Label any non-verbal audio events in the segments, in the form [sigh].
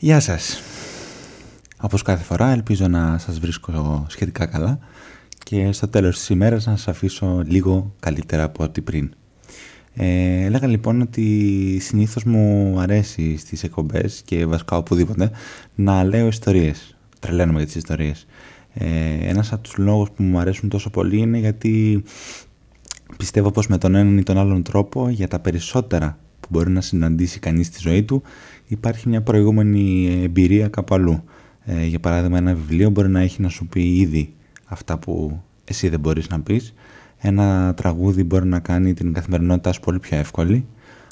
Γεια σας. Όπως κάθε φορά ελπίζω να σας βρίσκω σχετικά καλά και στο τέλος της ημέρας να σας αφήσω λίγο καλύτερα από ό,τι πριν. Ε, έλεγα λοιπόν ότι συνήθως μου αρέσει στις εκπομπές και βασικά οπουδήποτε να λέω ιστορίες. Τρελαίνομαι για τις ιστορίες. Ε, ένας από τους λόγους που μου αρέσουν τόσο πολύ είναι γιατί πιστεύω πως με τον έναν ή τον άλλον τρόπο για τα περισσότερα που μπορεί να συναντήσει κανείς στη ζωή του υπάρχει μια προηγούμενη εμπειρία κάπου αλλού. Ε, για παράδειγμα ένα βιβλίο μπορεί να έχει να σου πει ήδη αυτά που εσύ δεν μπορείς να πεις. Ένα τραγούδι μπορεί να κάνει την καθημερινότητά σου πολύ πιο εύκολη.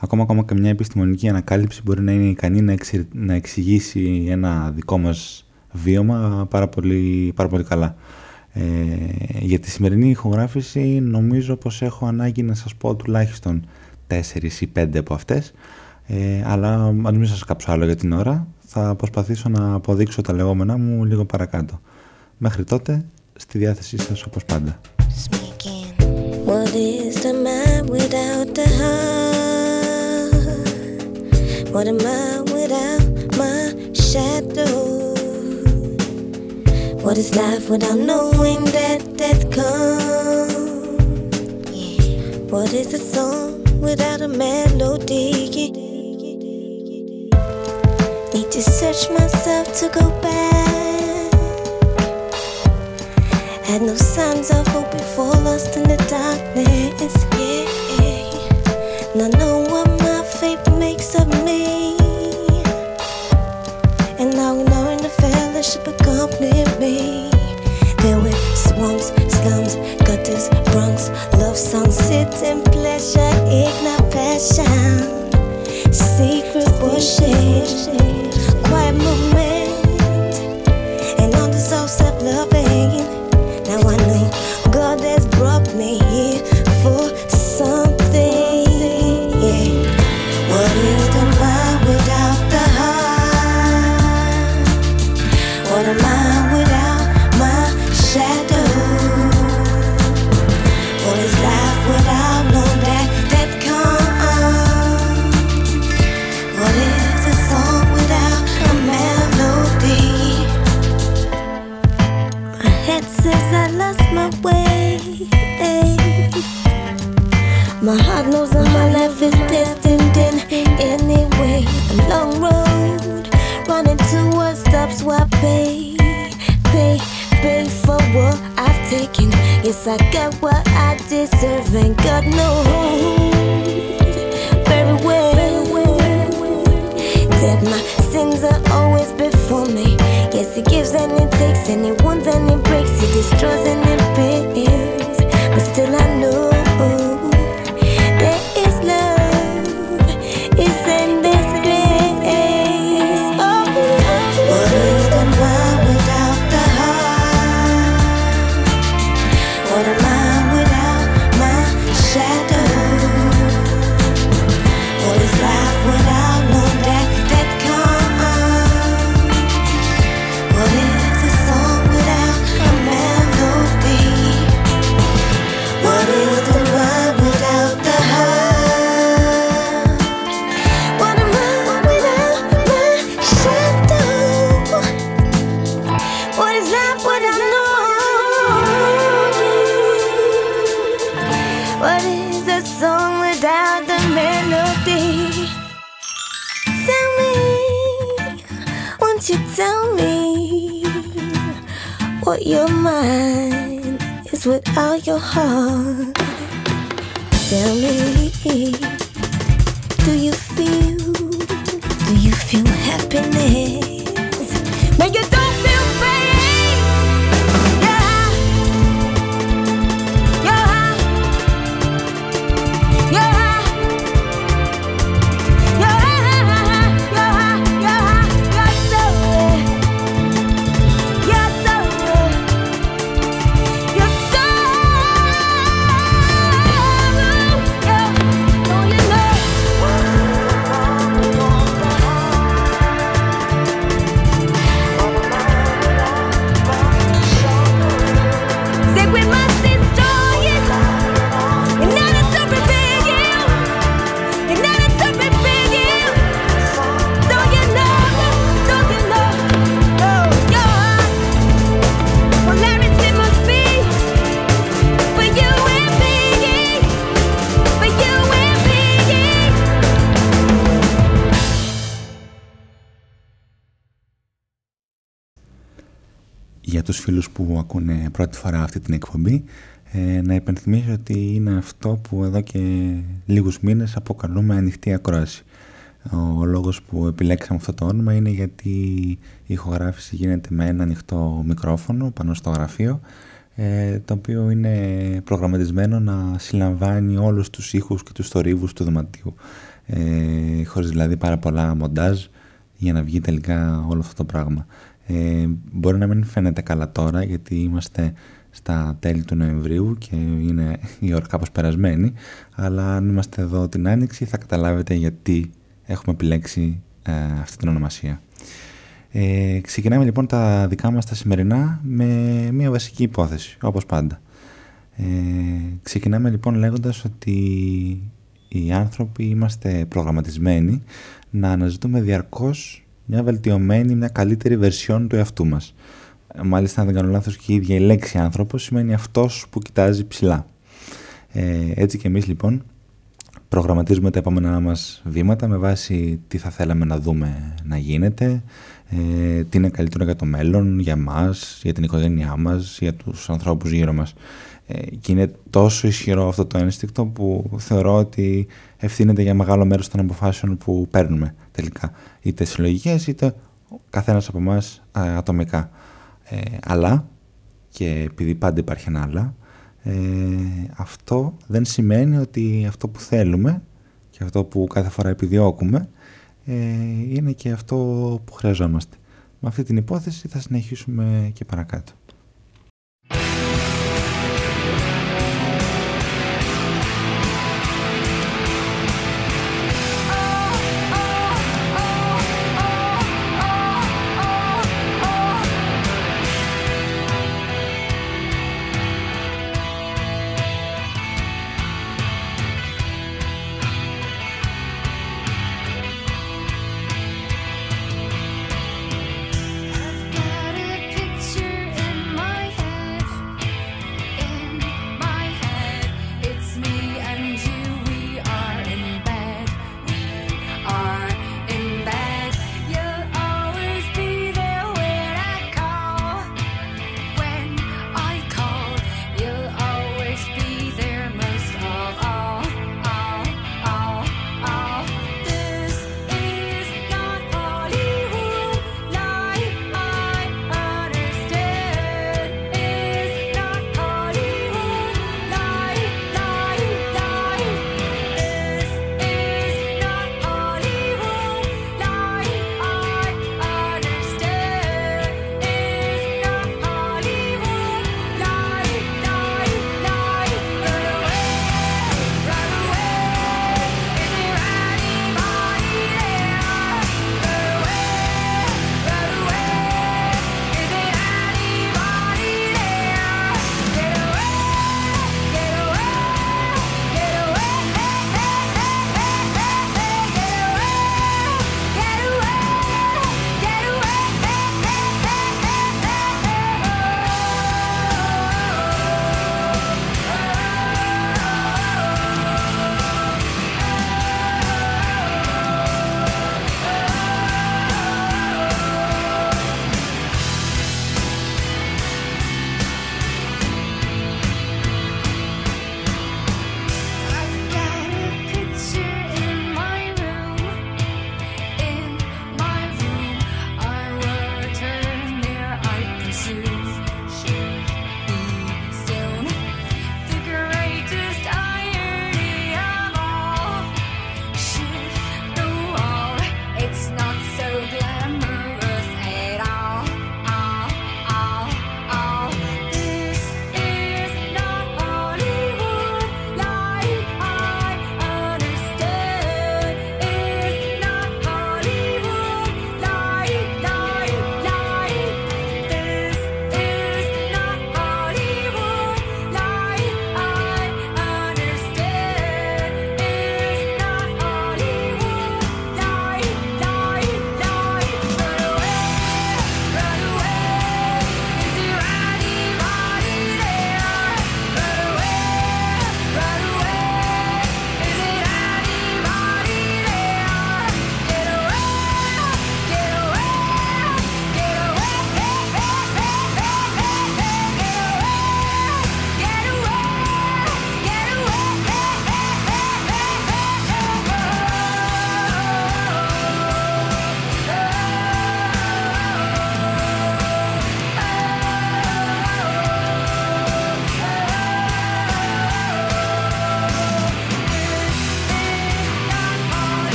Ακόμα, ακόμα και μια επιστημονική ανακάλυψη μπορεί να είναι ικανή να, να εξηγήσει ένα δικό μας βίωμα πάρα πολύ, πάρα πολύ καλά. Ε, για τη σημερινή ηχογράφηση νομίζω πως έχω ανάγκη να σας πω τουλάχιστον 4 ή 5 από αυτές ε, αλλά αν μην σας κάψω άλλο για την ώρα θα προσπαθήσω να αποδείξω τα λεγόμενά μου λίγο παρακάτω. Μέχρι τότε στη διάθεσή σας όπως πάντα. What is the man without the heart? What am I without my shadow? What is life without knowing that death comes? What is a song without a melody? Need to search myself to go back. Had no signs of hope before, lost in the darkness. Yeah, now know what my fate makes of me. And now we know the fellowship accompany me. There were swamps, slums, gutters, Bronx, love songs, sitting passion, secret worship, quiet moment. My heart knows that my life is destined in any way. A long road running towards stops where I pay, pay, pay for what I've taken. Yes, I got what I deserve, and God knows very well that my sins are always before me. Yes, He gives and He takes, and He wants and He breaks, He destroys and He builds. But still, I know you tell me what your mind is without your heart? Tell me, do you feel, do you feel happiness? Που ακούνε πρώτη φορά αυτή την εκπομπή ε, να υπενθυμίσω ότι είναι αυτό που εδώ και λίγους μήνες αποκαλούμε ανοιχτή ακρόαση. Ο λόγος που επιλέξαμε αυτό το όνομα είναι γιατί η ηχογράφηση γίνεται με ένα ανοιχτό μικρόφωνο πάνω στο γραφείο ε, το οποίο είναι προγραμματισμένο να συλλαμβάνει όλους τους ήχους και τους θορύβους του δωματίου ε, χωρίς δηλαδή πάρα πολλά μοντάζ για να βγει τελικά όλο αυτό το πράγμα. Ε, μπορεί να μην φαίνεται καλά τώρα γιατί είμαστε στα τέλη του Νοεμβρίου και είναι [laughs] η ώρα κάπως περασμένη αλλά αν είμαστε εδώ την Άνοιξη θα καταλάβετε γιατί έχουμε επιλέξει ε, αυτή την ονομασία. Ε, ξεκινάμε λοιπόν τα δικά μας τα σημερινά με μια βασική υπόθεση, όπως πάντα. Ε, ξεκινάμε λοιπόν λέγοντας ότι οι άνθρωποι είμαστε προγραμματισμένοι να αναζητούμε διαρκώς μια βελτιωμένη, μια καλύτερη βερσιόν του εαυτού μας. Μάλιστα, αν δεν κάνω λάθος, και η ίδια η λέξη άνθρωπος σημαίνει αυτός που κοιτάζει ψηλά. Ε, έτσι και εμείς λοιπόν προγραμματίζουμε τα επόμενά μας βήματα με βάση τι θα θέλαμε να δούμε να γίνεται, ε, τι είναι καλύτερο για το μέλλον, για μας, για την οικογένειά μας, για τους ανθρώπους γύρω μας. Ε, και είναι τόσο ισχυρό αυτό το ένστικτο που θεωρώ ότι ευθύνεται για μεγάλο μέρος των αποφάσεων που παίρνουμε τελικά. Είτε συλλογικές είτε καθένας από εμάς ατομικά. Ε, αλλά, και επειδή πάντα υπάρχει ένα αλλά, ε, αυτό δεν σημαίνει ότι αυτό που θέλουμε και αυτό που κάθε φορά επιδιώκουμε ε, είναι και αυτό που χρειαζόμαστε. Με αυτή την υπόθεση θα συνεχίσουμε και παρακάτω.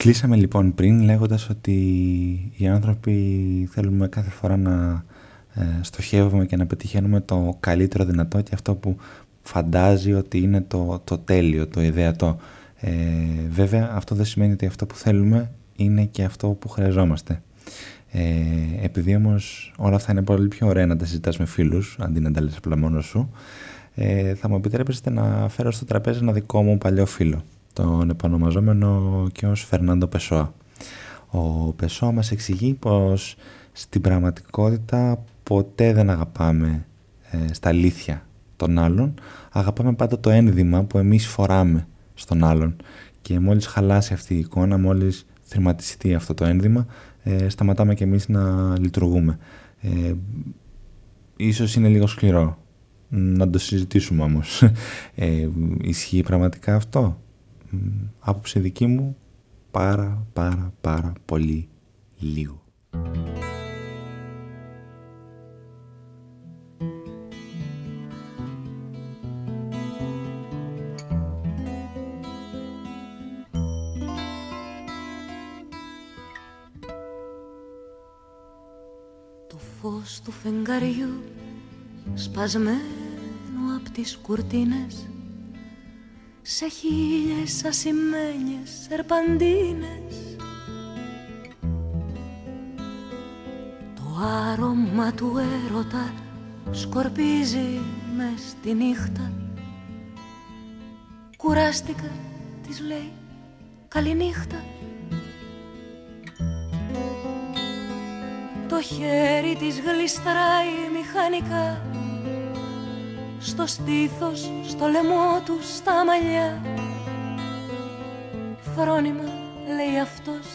Κλείσαμε λοιπόν πριν λέγοντας ότι οι άνθρωποι θέλουμε κάθε φορά να ε, στοχεύουμε και να πετυχαίνουμε το καλύτερο δυνατό και αυτό που φαντάζει ότι είναι το, το τέλειο, το ιδεατό. Ε, βέβαια αυτό δεν σημαίνει ότι αυτό που θέλουμε είναι και αυτό που χρειαζόμαστε. Ε, επειδή όμως όλα αυτά είναι πολύ πιο ωραία να τα συζητάς με φίλους αντί να τα λες απλά μόνος σου ε, θα μου επιτρέψετε να φέρω στο τραπέζι ένα δικό μου παλιό φίλο τον επανομαζόμενο και ως Φερνάντο Πεσόα. Ο Πεσόα μας εξηγεί πως στην πραγματικότητα ποτέ δεν αγαπάμε ε, στα αλήθεια των άλλων, αγαπάμε πάντα το ένδυμα που εμείς φοράμε στον άλλον και μόλις χαλάσει αυτή η εικόνα, μόλις θρηματιστεί αυτό το ένδυμα, ε, σταματάμε και εμείς να λειτουργούμε. Ε, ίσως είναι λίγο σκληρό, να το συζητήσουμε όμως. Ε, ισχύει πραγματικά αυτό; Άποψη δική μου πάρα πάρα πάρα πολύ λίγο. Το φως του φεγγαριού σπασμένο από τις κουρτίνες σε χίλιες ασημένιες σερπαντίνες. Το άρωμα του έρωτα σκορπίζει μες στη νύχτα. Κουράστηκα, της λέει, καληνύχτα Το χέρι της γλιστράει μηχανικά στο στήθος, στο λαιμό του, στα μαλλιά. Φρόνημα λέει αυτός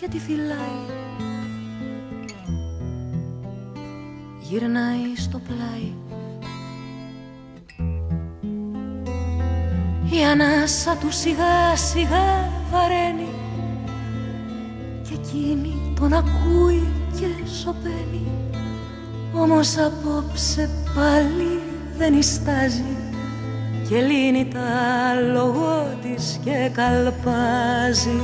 και τη φυλάει. Γυρνάει στο πλάι. Η ανάσα του σιγά σιγά βαραίνει. Και εκείνη τον ακούει και σωπαίνει. Όμως απόψε πάλι δεν ιστάζει και λύνει τα λόγω της και καλπάζει.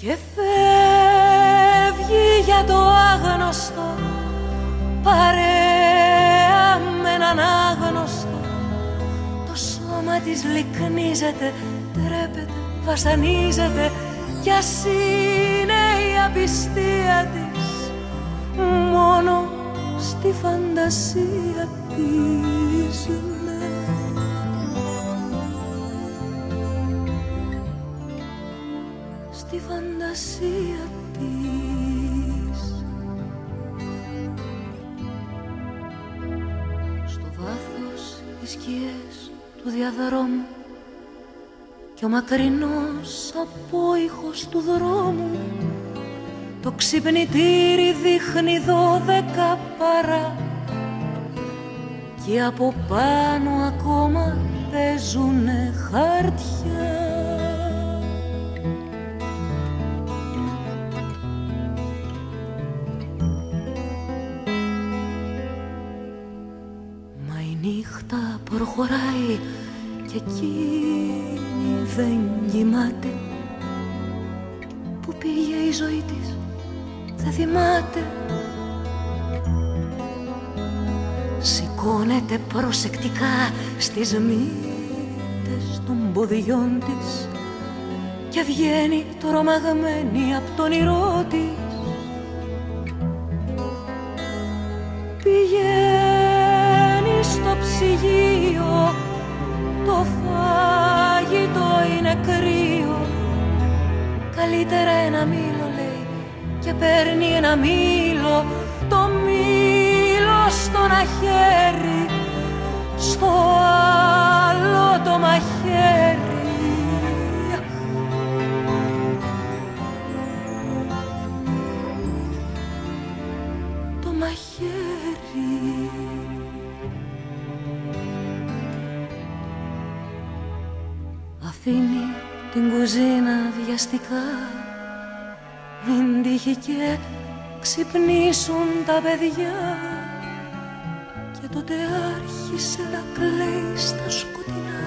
Και φεύγει για το άγνωστο παρέα με έναν άγνωστο. Το σώμα της λυκνίζεται, τρέπεται, βασανίζεται κι ας είναι η απιστία της. Μόνο στη φαντασία της ναι. Στη φαντασία της Στο βάθος οι σκιές του διαδρόμου και ο μακρινός απόϊχος του δρόμου το ξυπνητήρι δείχνει δώδεκα παρά και από πάνω ακόμα παίζουνε χαρτιά. Μα η νύχτα προχωράει και εκείνη δεν κοιμάται Πού πήγε η ζωή της; Δεν θυμάται. Σηκώνεται προσεκτικά στις μύτες των ποδιών της και βγαίνει τρομαγμένη από τον ήρω της. Πηγαίνει στο ψυγείο το φάγητο είναι κρύο. Καλύτερα ένα μήλο και παίρνει ένα μήλο. Το μήλο στο ένα χέρι στο άλλο το μαχαίρι. Το μαχαίρι. Αφήνει την κουζίνα βιαστικά μην τύχει και ξυπνήσουν τα παιδιά. Και τότε άρχισε να κλαίει στα σκοτεινά.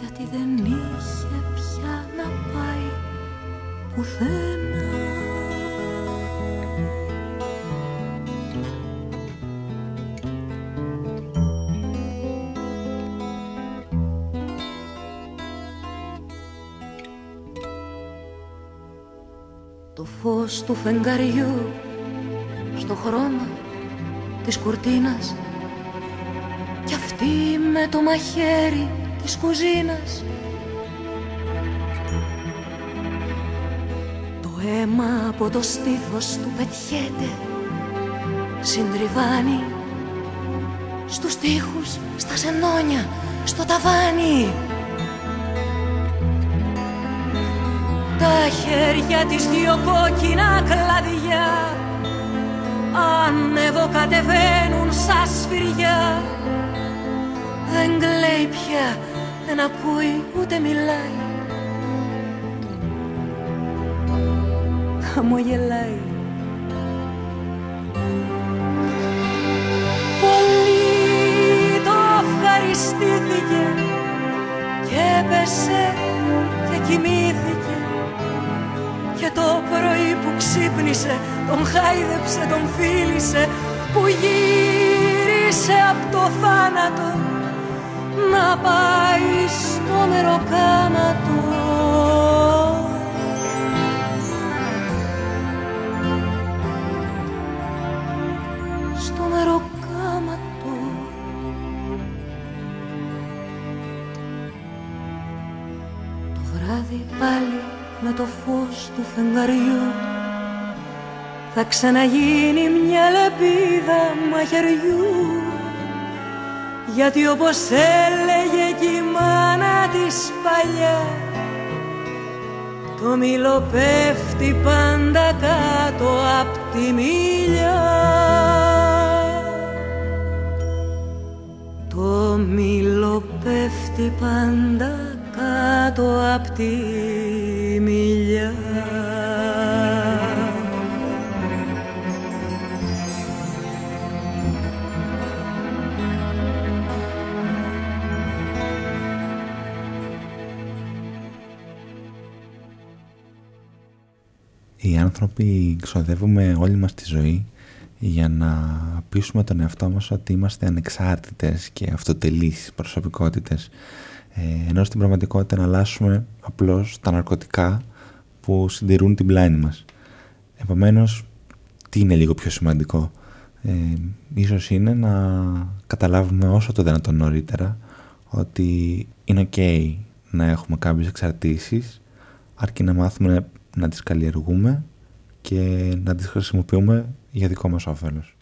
Γιατί δεν είχε πια να πάει πουθενά φως του φεγγαριού στο χρώμα της κουρτίνας. Κι αυτή με το μαχαίρι της κουζίνας. Το αίμα από το στήθος του πετιέται συντριβάνει στους τοίχους, στα σενόνια, στο ταβάνι χέρια της δυο κόκκινα κλαδιά. Ανεβοκατεβαίνουν σαν σφυριά Δεν κλαίει πια, δεν ακούει ούτε μιλάει. Χαμογελάει. Πολύ το ευχαριστήθηκε και έπεσε και κοιμήθηκε. και το πρωί που ξύπνησε τον χάιδεψε, τον φίλησε που γύρισε από το θάνατο να πάει στο μεροκάματο στο φως του φεγγαριού. Θα ξαναγίνει μια λεπίδα μαχαιριού. Γιατί όπως έλεγε και η μάνα της παλιά το μήλο πέφτει πάντα κάτω απ' τη μίλια το μήλο πέφτει πάντα κάτω απ' τη άνθρωποι ξοδεύουμε όλη μας τη ζωή για να πείσουμε τον εαυτό μας ότι είμαστε ανεξάρτητες και αυτοτελείς προσωπικότητες ε, ενώ στην πραγματικότητα να αλλάσουμε απλώς τα ναρκωτικά που συντηρούν την πλάνη μας. Επομένως, τι είναι λίγο πιο σημαντικό; Ε, ίσως είναι να καταλάβουμε όσο το δυνατόν νωρίτερα ότι είναι ok να έχουμε κάποιες εξαρτήσεις αρκεί να μάθουμε να τις καλλιεργούμε και να τις χρησιμοποιούμε για δικό μας όφελος.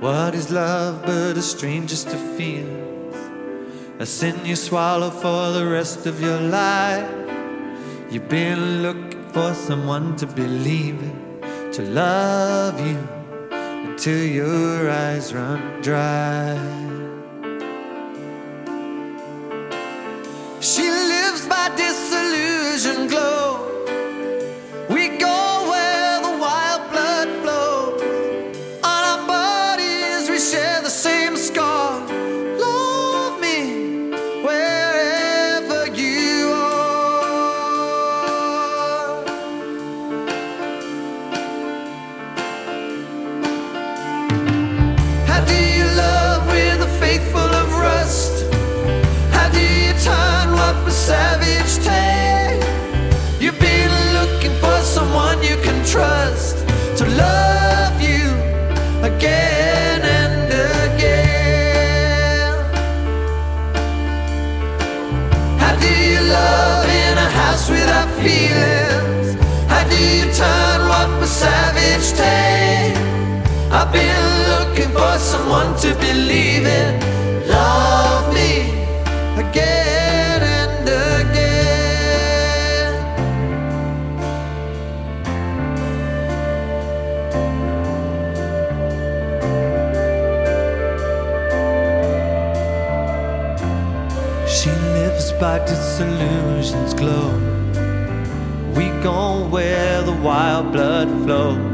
What is love but a stranger's to feel? A sin you swallow for the rest of your life. You've been looking for someone to believe in, to love you. Till your eyes run dry. She lives by disillusion glow. Someone to believe in. Love me again and again. She lives by disillusion's glow. We gone where the wild blood flows.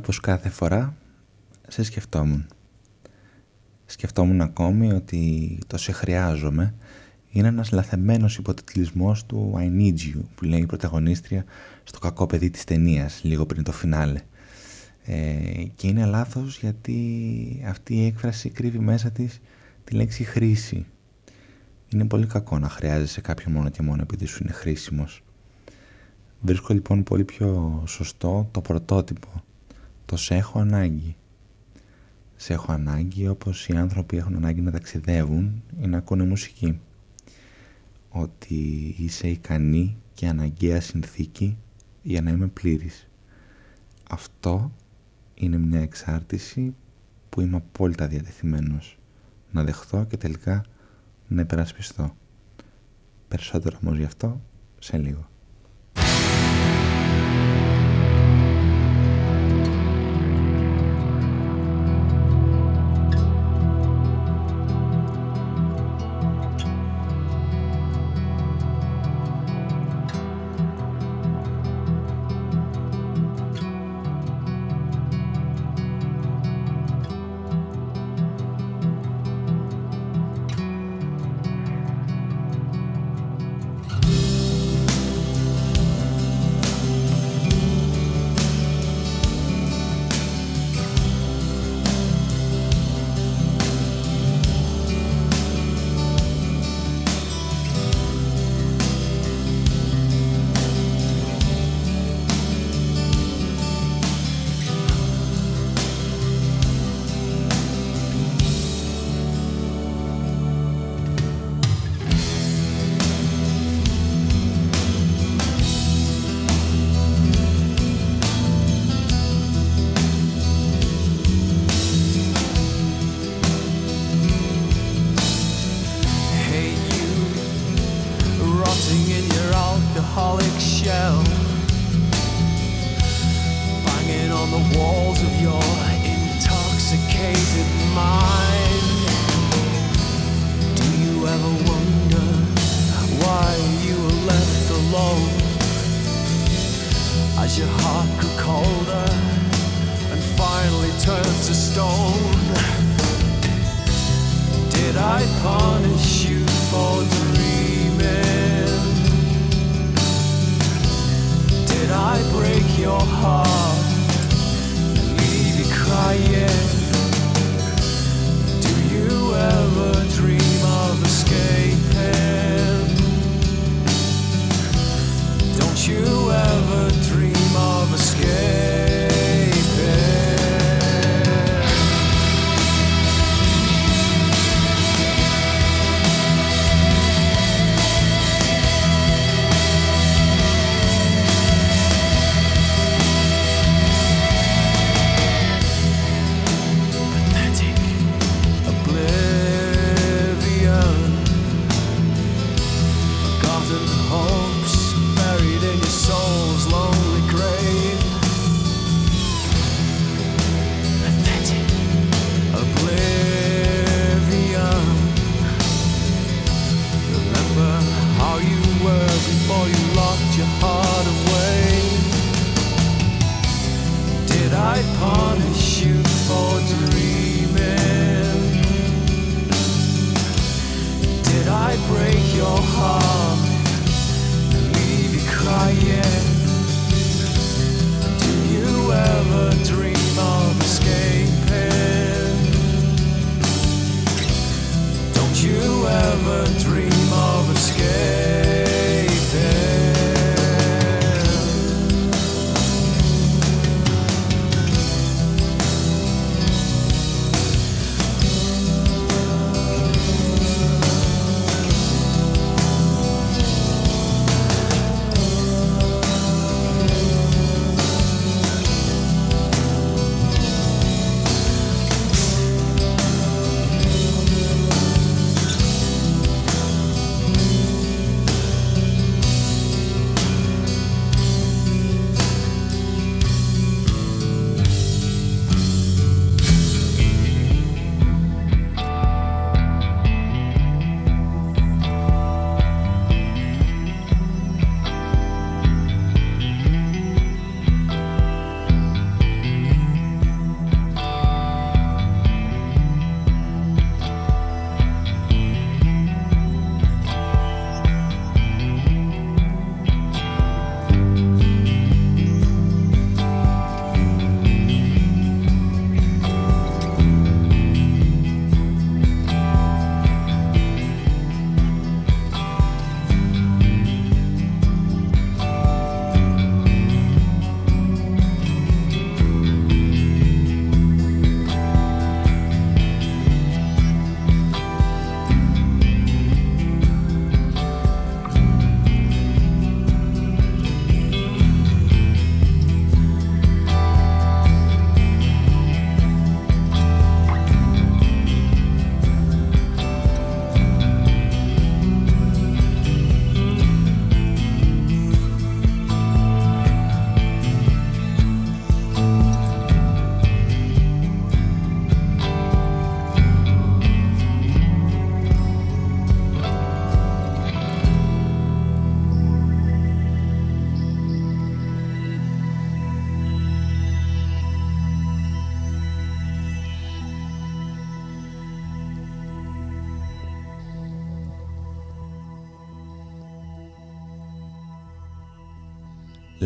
Όπως κάθε φορά, σε σκεφτόμουν. Σκεφτόμουν ακόμη ότι το «σε χρειάζομαι» είναι ένας λαθεμένος υποτιτλισμός του «I need you» που λέει η πρωταγωνίστρια στο κακό παιδί της ταινίας λίγο πριν το φινάλε. Ε, και είναι λάθος γιατί αυτή η έκφραση κρύβει μέσα της τη λέξη χρήση. Είναι πολύ κακό να χρειάζεσαι κάποιον μόνο και μόνο επειδή σου είναι χρήσιμος. Βρίσκω λοιπόν πολύ πιο σωστό το πρωτότυπο. Το σε έχω ανάγκη. Σε έχω ανάγκη όπως οι άνθρωποι έχουν ανάγκη να ταξιδεύουν ή να ακούνε μουσική. Ότι είσαι ικανή και αναγκαία συνθήκη για να είμαι πλήρης. Αυτό είναι μια εξάρτηση που είμαι απόλυτα διατεθειμένος να δεχθώ και τελικά να υπερασπιστώ. Περισσότερο όμως γι' αυτό σε λίγο.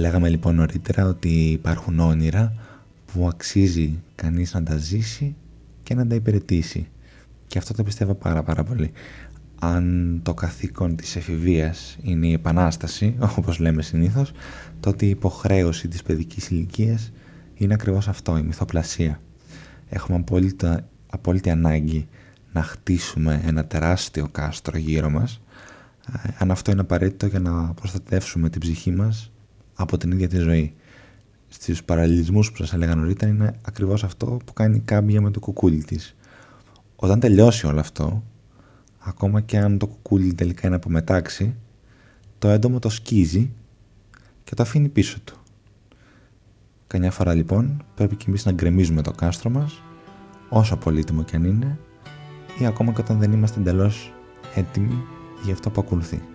Λέγαμε λοιπόν νωρίτερα ότι υπάρχουν όνειρα που αξίζει κανείς να τα ζήσει και να τα υπηρετήσει. Και αυτό το πιστεύω πάρα πάρα πολύ. Αν το καθήκον της εφηβείας είναι η επανάσταση, [laughs] όπως λέμε συνήθως, τότε η υποχρέωση της παιδικής ηλικίας είναι ακριβώς αυτό, η μυθοπλασία. Έχουμε απόλυτα, απόλυτη ανάγκη να χτίσουμε ένα τεράστιο κάστρο γύρω μας, ε, αν αυτό είναι απαραίτητο για να προστατεύσουμε την ψυχή μας από την ίδια τη ζωή. Στους παραλληλισμούς που σας έλεγα νωρίτερα είναι ακριβώς αυτό που κάνει η κάμπια με το κουκούλι της. Όταν τελειώσει όλο αυτό, ακόμα και αν το κουκούλι τελικά είναι απομετάξει, το έντομο το σκίζει και το αφήνει πίσω του. Κανιά φορά λοιπόν πρέπει και εμείς να γκρεμίζουμε το κάστρο μας, όσο πολύτιμο κι αν είναι, ή ακόμα και όταν δεν είμαστε εντελώς έτοιμοι για αυτό που ακολουθεί.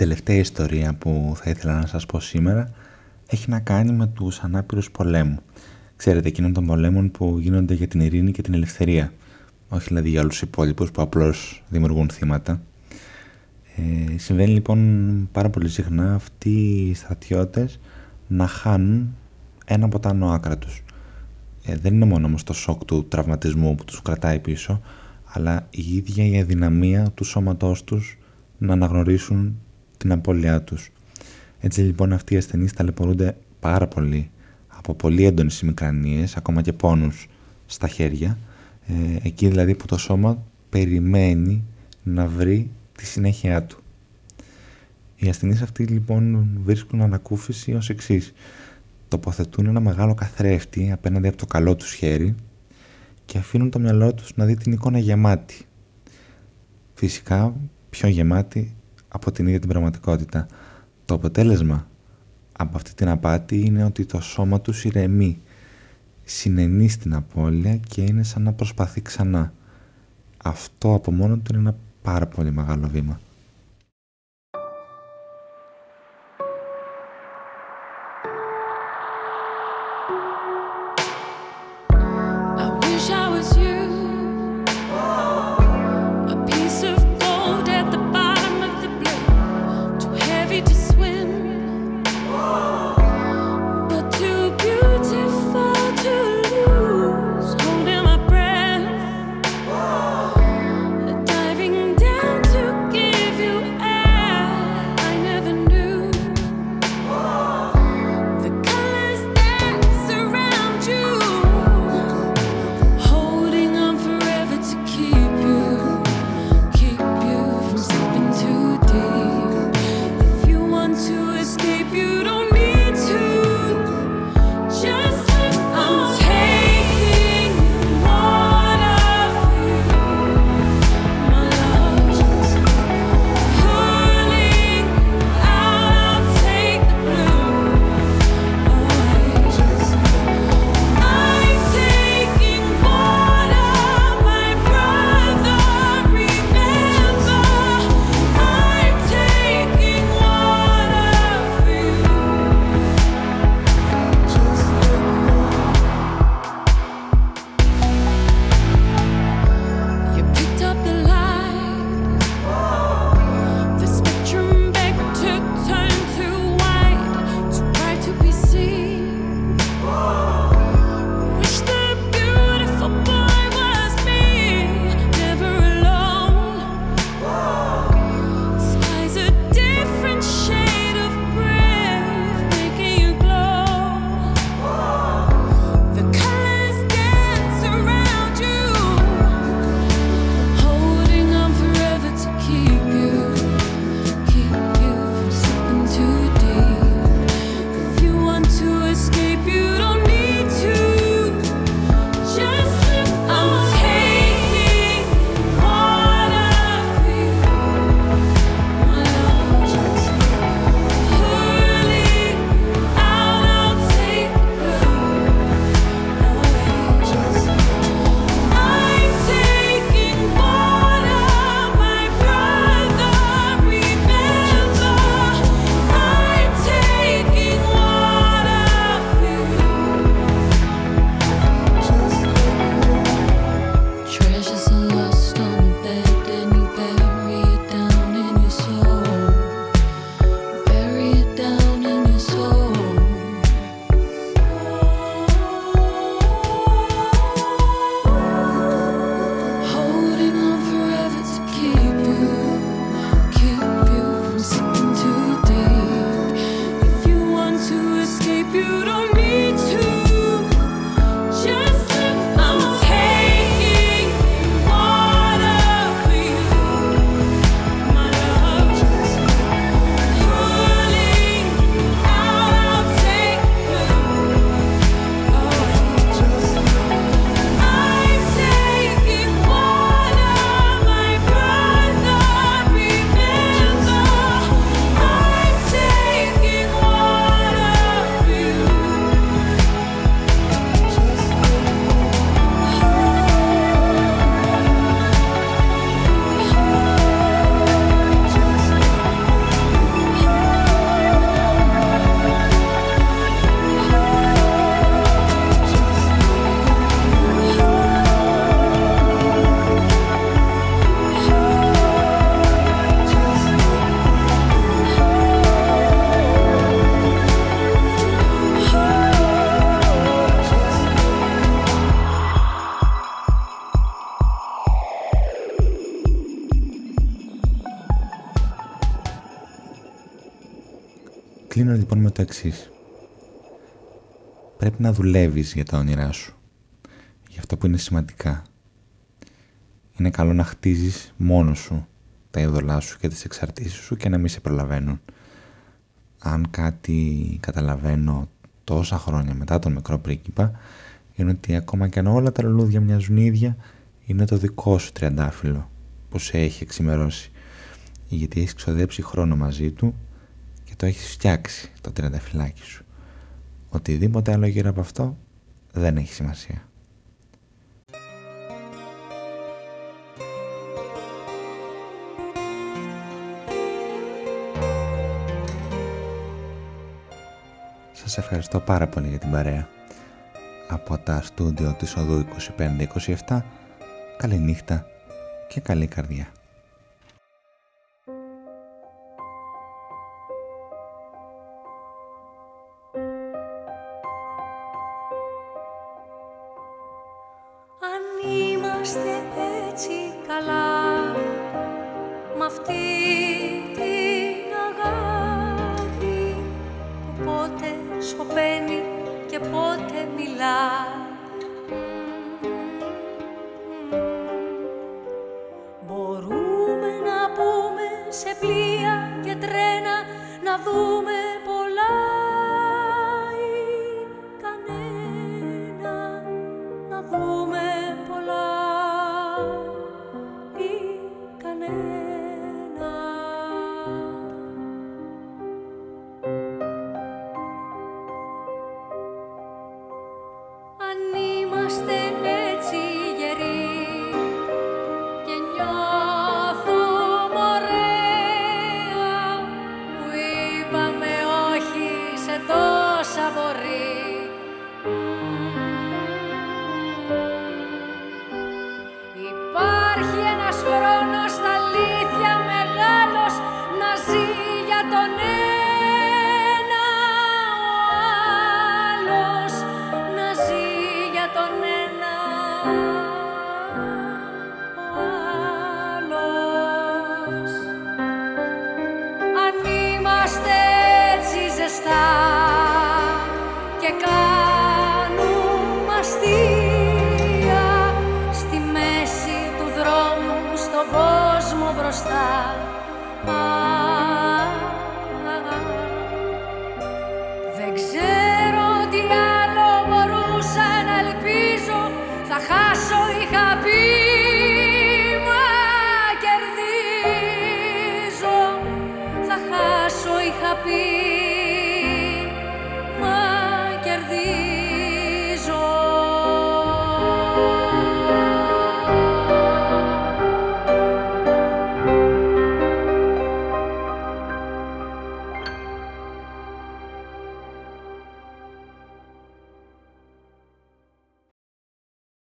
Τελευταία ιστορία που θα ήθελα να σας πω σήμερα έχει να κάνει με τους ανάπηρους πολέμου. Ξέρετε, εκείνων των πολέμων που γίνονται για την ειρήνη και την ελευθερία. Όχι δηλαδή για όλους τους υπόλοιπους που απλώς δημιουργούν θύματα. Ε, συμβαίνει λοιπόν πάρα πολύ συχνά αυτοί οι στρατιώτες να χάνουν ένα από τα άνω άκρα τους. Ε, δεν είναι μόνο όμως το σοκ του τραυματισμού που τους κρατάει πίσω, αλλά η ίδια η αδυναμία του σώματός τους να αναγνωρίσουν την απώλειά τους. Έτσι λοιπόν αυτοί οι ασθενείς ταλαιπωρούνται πάρα πολύ από πολύ έντονες ημικρανίες, ακόμα και πόνους στα χέρια, ε, εκεί δηλαδή που το σώμα περιμένει να βρει τη συνέχεια του. Οι ασθενείς αυτοί λοιπόν βρίσκουν ανακούφιση ως εξής. Τοποθετούν ένα μεγάλο καθρέφτη απέναντι από το καλό τους χέρι και αφήνουν το μυαλό τους να δει την εικόνα γεμάτη. Φυσικά πιο γεμάτη από την ίδια την πραγματικότητα. Το αποτέλεσμα από αυτή την απάτη είναι ότι το σώμα τους ηρεμεί, συνενεί στην απώλεια και είναι σαν να προσπαθεί ξανά. Αυτό από μόνο του είναι ένα πάρα πολύ μεγάλο βήμα. Λοιπόν με το εξής. Πρέπει να δουλεύεις για τα όνειρά σου. Για αυτό που είναι σημαντικά. Είναι καλό να χτίζεις μόνος σου τα είδωλά σου και τις εξαρτήσεις σου και να μην σε προλαβαίνουν. Αν κάτι καταλαβαίνω τόσα χρόνια μετά τον μικρό πρίγκιπα είναι ότι ακόμα και αν όλα τα λουλούδια μοιάζουν ίδια είναι το δικό σου τριαντάφυλλο που σε έχει εξημερώσει γιατί έχεις ξοδέψει χρόνο μαζί του και το έχεις φτιάξει το τριανταφυλλάκι σου. Οτιδήποτε άλλο γύρω από αυτό δεν έχει σημασία. Σας ευχαριστώ πάρα πολύ για την παρέα. Από τα στούντιο της οδού 2527, καλή νύχτα και καλή καρδιά.